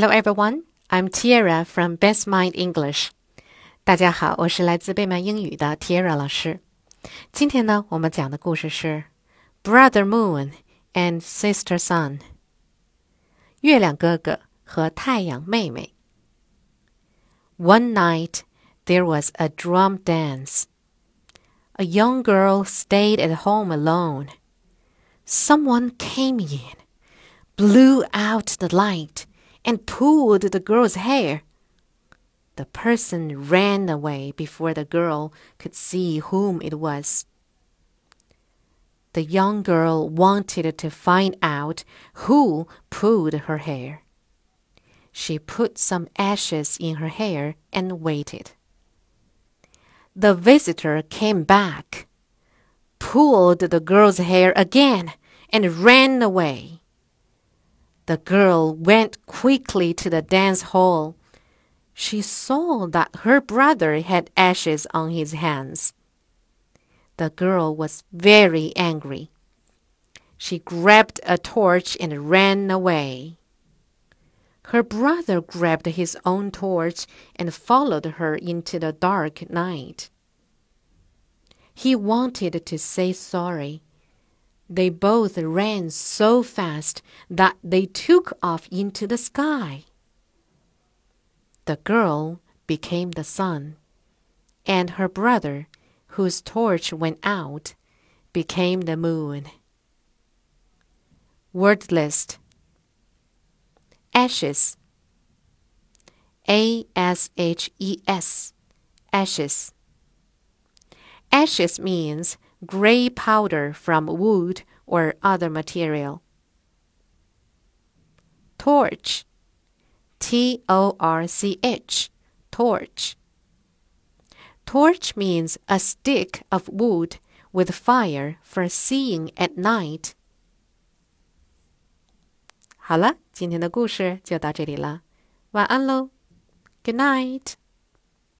Hello everyone, I'm Tiara from Best Mind English. 大家好，我是来自贝曼英语的 Tiara 老师。今天呢，我们讲的故事是 Brother Moon and Sister Sun。月亮哥哥和太阳妹妹。One night there was a drum dance. A young girl stayed at home alone. Someone came in, blew out the light, and pulled the girl's hair. The person ran away before the girl could see whom it was. The young girl wanted to find out who pulled her hair. She put some ashes in her hair and waited. The visitor came back, pulled the girl's hair again, and ran away. The girl went quickly to the dance hall. She saw that her brother had ashes on his hands. The girl was very angry. She grabbed a torch and ran away. Her brother grabbed his own torch and followed her into the dark night. He wanted to say sorry. They both ran so fast that they took off into the sky. The girl became the sun, and her brother, whose torch went out, became the moon. Word list ashes. A S H E S. Ashes. Ashes means gray powder from wood or other material. Torch. T O R C H. Torch. Torch means a stick of wood with fire for seeing at night. 好了，今天的故事就到这里了，晚安喽，Good night。